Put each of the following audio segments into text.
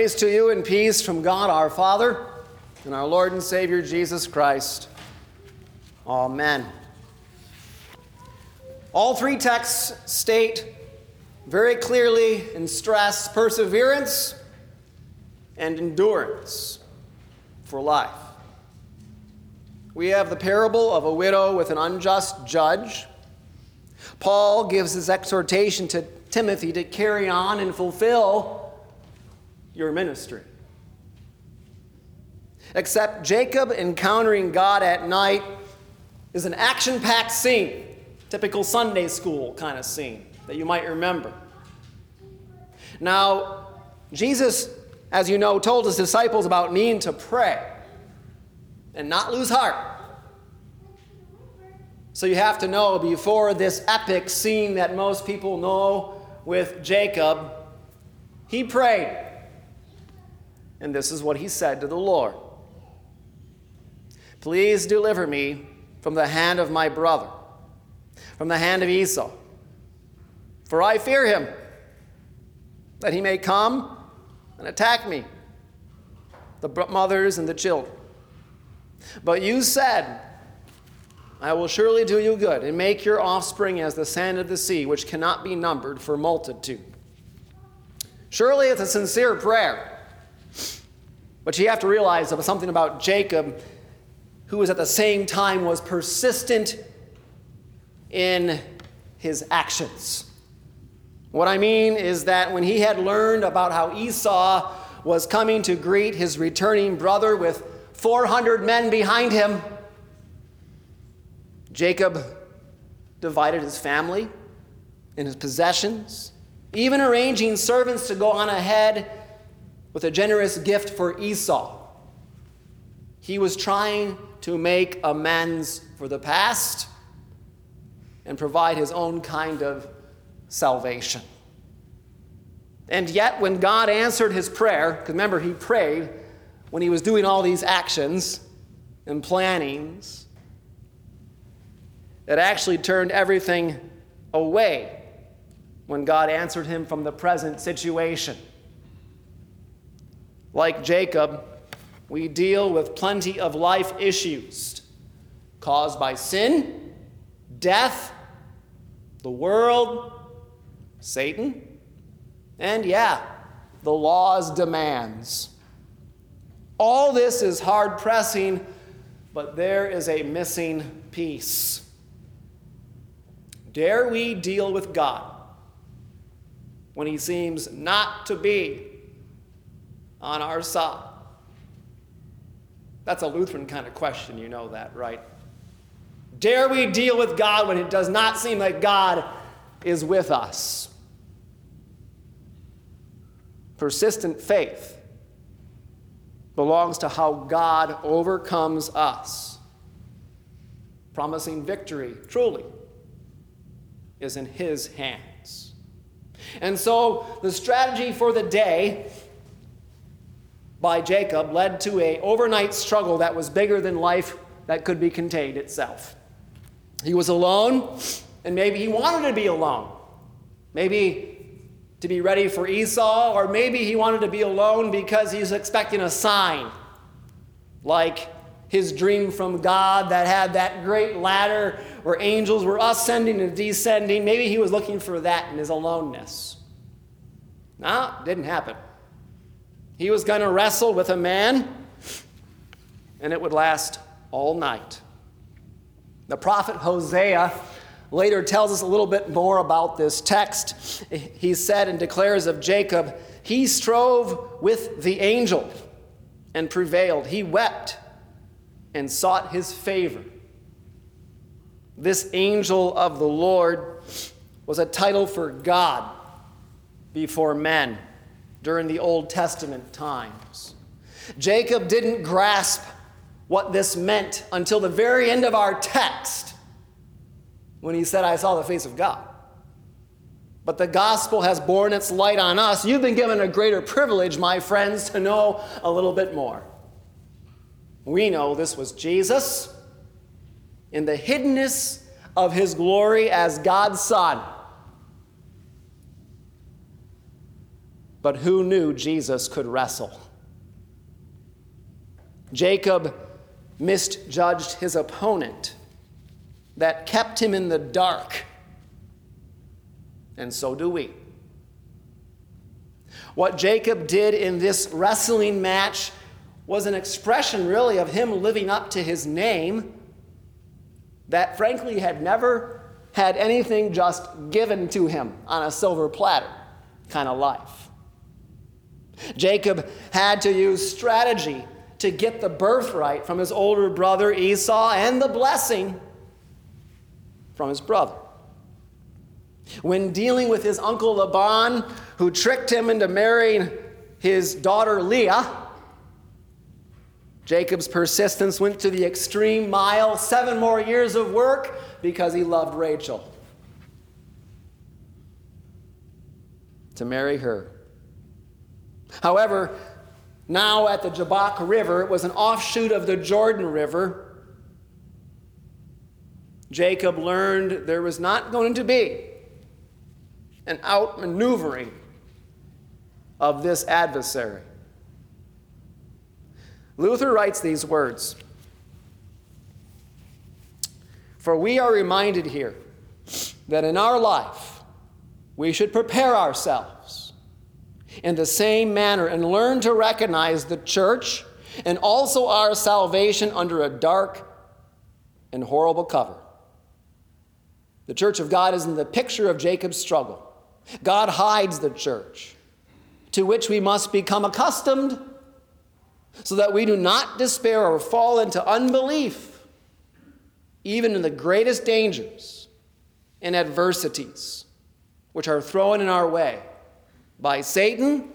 Grace to you and peace from God our Father and our Lord and Savior Jesus Christ. Amen. All three texts state very clearly and stress perseverance and endurance for life. We have the parable of a widow with an unjust judge. Paul gives his exhortation to Timothy to carry on and fulfill your ministry. Except Jacob encountering God at night is an action packed scene, typical Sunday school kind of scene that you might remember. Now, Jesus, as you know, told his disciples about needing to pray and not lose heart. So you have to know before this epic scene that most people know with Jacob, he prayed. And this is what he said to the Lord Please deliver me from the hand of my brother, from the hand of Esau. For I fear him, that he may come and attack me, the mothers and the children. But you said, I will surely do you good and make your offspring as the sand of the sea, which cannot be numbered for multitude. Surely it's a sincere prayer. But you have to realize something about Jacob, who was at the same time was persistent in his actions. What I mean is that when he had learned about how Esau was coming to greet his returning brother with 400 men behind him, Jacob divided his family and his possessions, even arranging servants to go on ahead with a generous gift for Esau. He was trying to make amends for the past and provide his own kind of salvation. And yet, when God answered his prayer, because remember, he prayed when he was doing all these actions and plannings, it actually turned everything away when God answered him from the present situation. Like Jacob, we deal with plenty of life issues caused by sin, death, the world, Satan, and yeah, the law's demands. All this is hard pressing, but there is a missing piece. Dare we deal with God when he seems not to be on our side? That's a Lutheran kind of question, you know that, right? Dare we deal with God when it does not seem like God is with us? Persistent faith belongs to how God overcomes us. Promising victory, truly, is in His hands. And so the strategy for the day by Jacob led to a overnight struggle that was bigger than life that could be contained itself. He was alone, and maybe he wanted to be alone. Maybe to be ready for Esau, or maybe he wanted to be alone because he's expecting a sign, like his dream from God that had that great ladder where angels were ascending and descending. Maybe he was looking for that in his aloneness. No, didn't happen. He was going to wrestle with a man, and it would last all night. The prophet Hosea later tells us a little bit more about this text. He said and declares of Jacob, He strove with the angel and prevailed. He wept and sought his favor. This angel of the Lord was a title for God before men during the Old Testament times. Jacob didn't grasp what this meant until the very end of our text when he said, I saw the face of God. But the gospel has borne its light on us. You've been given a greater privilege, my friends, to know a little bit more. We know this was Jesus in the hiddenness of his glory as God's Son but who knew Jesus could wrestle? Jacob misjudged his opponent that kept him in the dark. And so do we. What Jacob did in this wrestling match was an expression, really, of him living up to his name that, frankly, had never had anything just given to him on a silver platter kind of life. Jacob had to use strategy to get the birthright from his older brother Esau and the blessing from his brother. When dealing with his uncle Laban, who tricked him into marrying his daughter Leah, Jacob's persistence went to the extreme mile, seven more years of work, because he loved Rachel. To marry her. However, now at the Jabbok River, it was an offshoot of the Jordan River. Jacob learned there was not going to be an outmaneuvering of this adversary. Luther writes these words For we are reminded here that in our life we should prepare ourselves in the same manner and learn to recognize the church and also our salvation under a dark and horrible cover. The church of God is in the picture of Jacob's struggle. God hides the church, to which we must become accustomed so that we do not despair or fall into unbelief, even in the greatest dangers and adversities which are thrown in our way by Satan,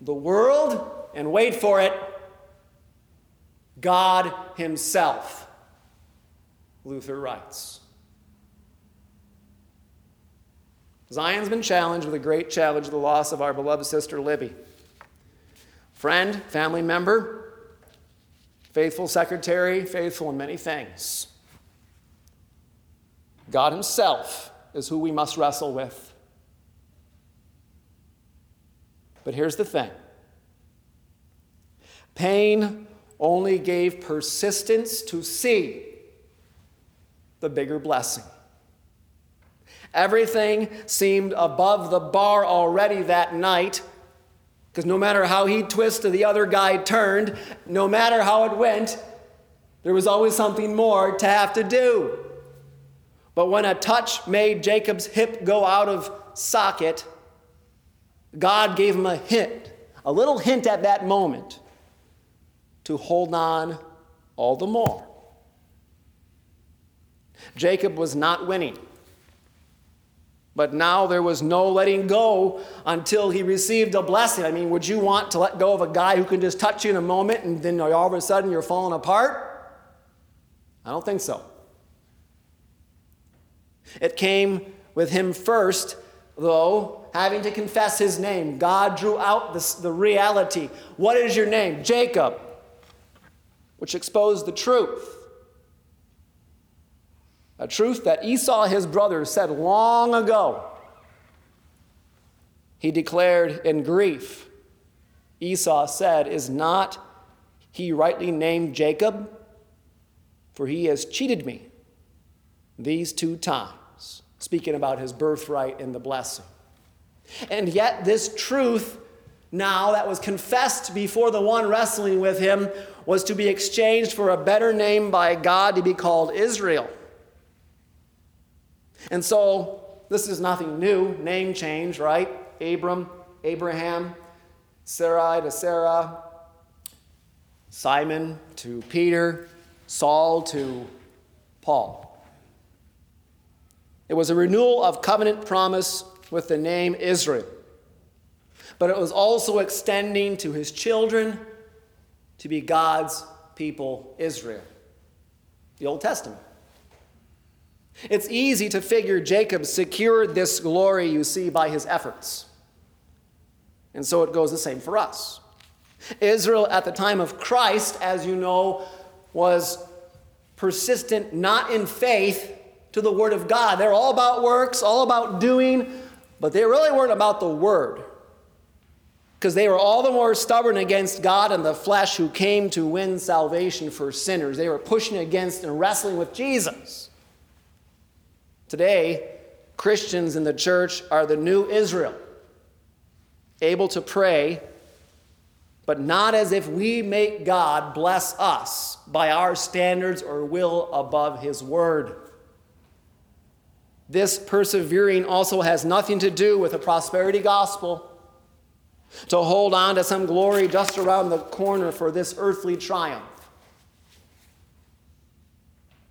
the world, and wait for it, God Himself, Luther writes. Zion's been challenged with a great challenge the loss of our beloved sister Libby. Friend, family member, faithful secretary, faithful in many things. God Himself is who we must wrestle with. But here's the thing pain only gave persistence to see the bigger blessing. Everything seemed above the bar already that night, because no matter how he twisted, the other guy turned, no matter how it went, there was always something more to have to do. But when a touch made Jacob's hip go out of socket, God gave him a hint, a little hint at that moment to hold on all the more. Jacob was not winning. But now there was no letting go until he received a blessing. I mean, would you want to let go of a guy who can just touch you in a moment and then all of a sudden you're falling apart? I don't think so. It came with him first, though, having to confess his name. God drew out the, the reality. What is your name? Jacob, which exposed the truth. A truth that Esau, his brother, said long ago. He declared in grief, Esau said, Is not he rightly named Jacob? For he has cheated me these two times, speaking about his birthright and the blessing. And yet, this truth now that was confessed before the one wrestling with him was to be exchanged for a better name by God to be called Israel. And so, this is nothing new. Name change, right? Abram, Abraham, Sarai to Sarah, Simon to Peter, Saul to Paul. It was a renewal of covenant promise with the name Israel. But it was also extending to his children to be God's people, Israel. The Old Testament. It's easy to figure Jacob secured this glory you see by his efforts. And so it goes the same for us. Israel at the time of Christ, as you know, was persistent not in faith to the Word of God. They're all about works, all about doing, but they really weren't about the Word. because they were all the more stubborn against God and the flesh who came to win salvation for sinners. They were pushing against and wrestling with Jesus. Today, Christians in the church are the new Israel, able to pray, but not as if we make God bless us by our standards or will above His word. This persevering also has nothing to do with the prosperity gospel to hold on to some glory just around the corner for this earthly triumph.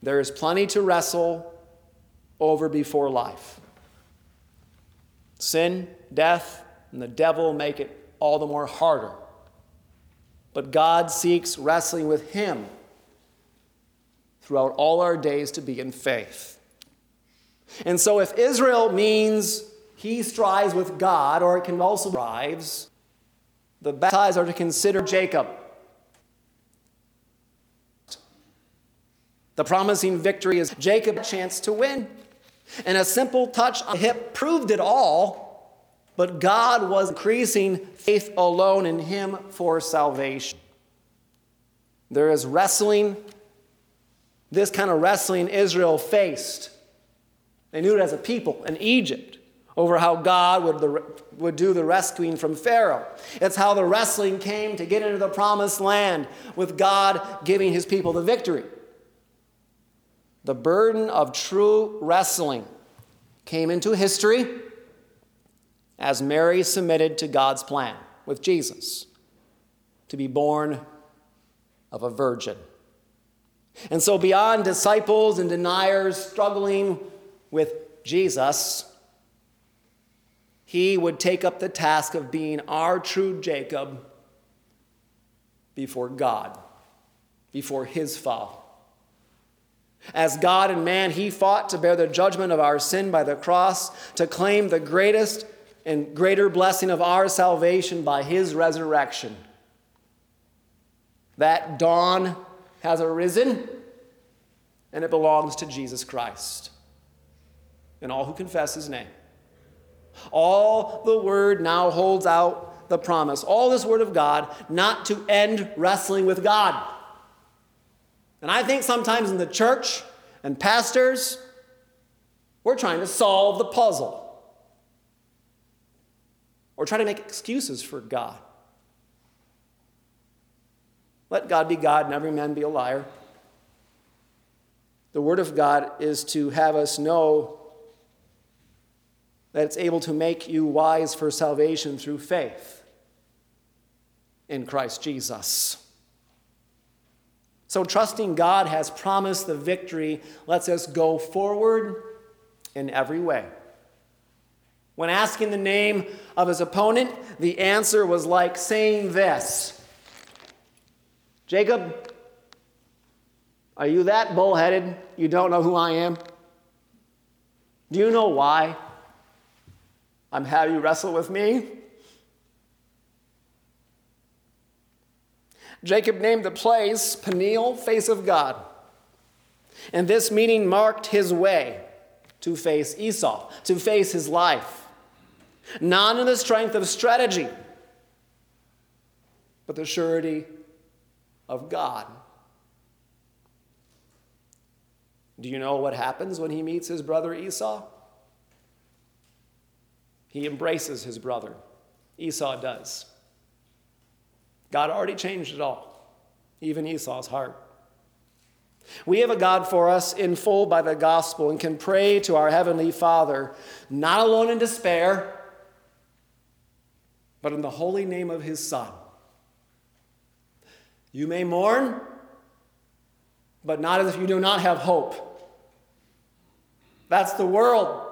There is plenty to wrestle over before life. Sin, death, and the devil make it all the more harder. But God seeks wrestling with Him throughout all our days to be in faith. And so, if Israel means he strives with God, or it can also strives, the baptized are to consider Jacob. The promising victory is Jacob's chance to win. And a simple touch on the hip proved it all, but God was increasing faith alone in him for salvation. There is wrestling, this kind of wrestling Israel faced. They knew it as a people in Egypt over how God would, the, would do the rescuing from Pharaoh. It's how the wrestling came to get into the promised land with God giving his people the victory. The burden of true wrestling came into history as Mary submitted to God's plan with Jesus to be born of a virgin. And so, beyond disciples and deniers struggling with Jesus, he would take up the task of being our true Jacob before God, before his Father. As God and man, he fought to bear the judgment of our sin by the cross, to claim the greatest and greater blessing of our salvation by his resurrection. That dawn has arisen, and it belongs to Jesus Christ and all who confess his name. All the word now holds out the promise, all this word of God, not to end wrestling with God. And I think sometimes in the church and pastors, we're trying to solve the puzzle. Or try to make excuses for God. Let God be God and every man be a liar. The Word of God is to have us know that it's able to make you wise for salvation through faith in Christ Jesus. So, trusting God has promised the victory lets us go forward in every way. When asking the name of his opponent, the answer was like saying this Jacob, are you that bullheaded you don't know who I am? Do you know why I'm having you wrestle with me? Jacob named the place Peniel, face of God. And this meeting marked his way to face Esau, to face his life. Not in the strength of strategy, but the surety of God. Do you know what happens when he meets his brother Esau? He embraces his brother. Esau does. God already changed it all, even Esau's heart. We have a God for us in full by the gospel and can pray to our Heavenly Father, not alone in despair, but in the holy name of His Son. You may mourn, but not as if you do not have hope. That's the world.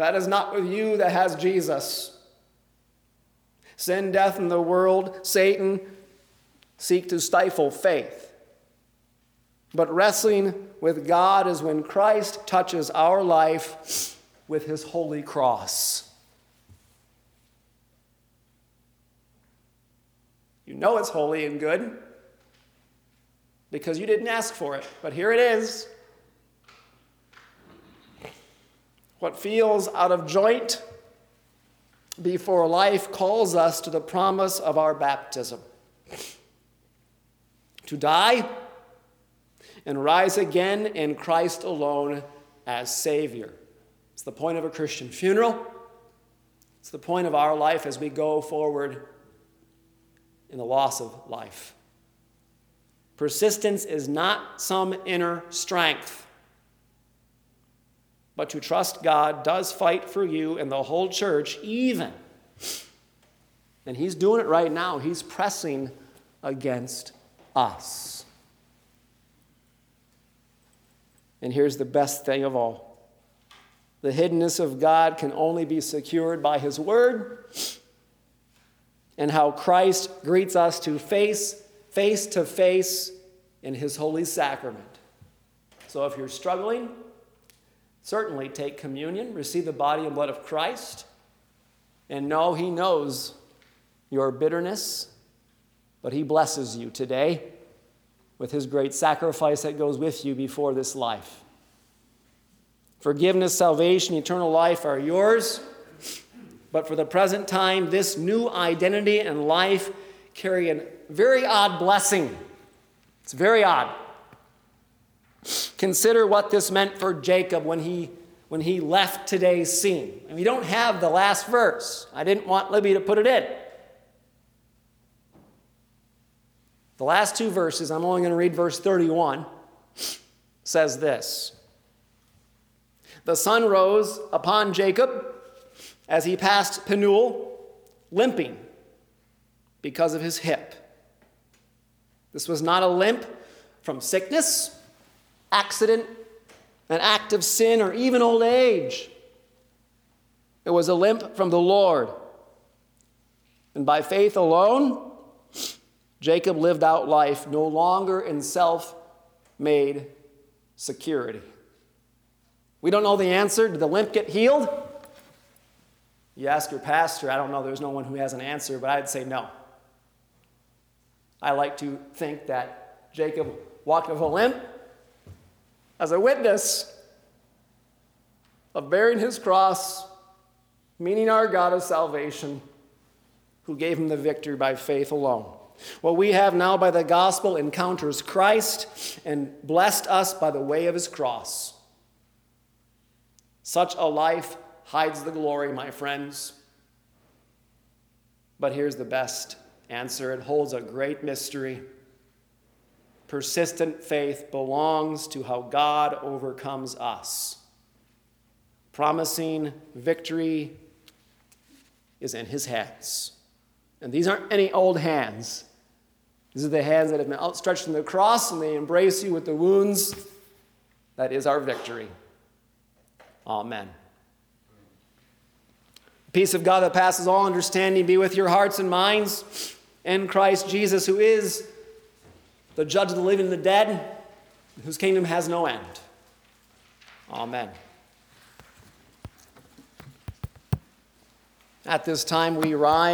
That is not with you that has Jesus. Sin, death, in the world, Satan seek to stifle faith. But wrestling with God is when Christ touches our life with his holy cross. You know it's holy and good because you didn't ask for it, but here it is. What feels out of joint before life calls us to the promise of our baptism to die and rise again in Christ alone as Savior. It's the point of a Christian funeral. It's the point of our life as we go forward in the loss of life. Persistence is not some inner strength, but to trust God does fight for you and the whole church, even. And He's doing it right now. He's pressing against us. And here's the best thing of all the hiddenness of God can only be secured by His Word and how Christ greets us to face, face to face in His holy sacrament. So if you're struggling, certainly take communion, receive the body and blood of Christ, and know He knows your bitterness, but He blesses you today with His great sacrifice that goes with you before this life. Forgiveness, salvation, eternal life are yours. But for the present time, this new identity and life carry a very odd blessing. It's very odd. Consider what this meant for Jacob when he, when he left today's scene. And we don't have the last verse. I didn't want Libby to put it in. The last two verses, I'm only going to read verse 31, says this The sun rose upon Jacob as he passed Penuel, limping because of his hip. This was not a limp from sickness, accident, an act of sin, or even old age. It was a limp from the Lord. And by faith alone, Jacob lived out life no longer in self made security. We don't know the answer. Did the limp get healed? You ask your pastor, I don't know, there's no one who has an answer, but I'd say no. I like to think that Jacob walked with a limp as a witness of bearing his cross, meaning our God of salvation, who gave him the victory by faith alone. What we have now by the gospel encounters Christ and blessed us by the way of his cross. Such a life hides the glory, my friends. But here's the best answer it holds a great mystery. Persistent faith belongs to how God overcomes us. Promising victory is in his hands. And these aren't any old hands. These are the hands that have been outstretched from the cross and they embrace you with the wounds. That is our victory. Amen. Peace of God that passes all understanding be with your hearts and minds in Christ Jesus, who is the judge of the living and the dead, whose kingdom has no end. Amen. At this time, we rise.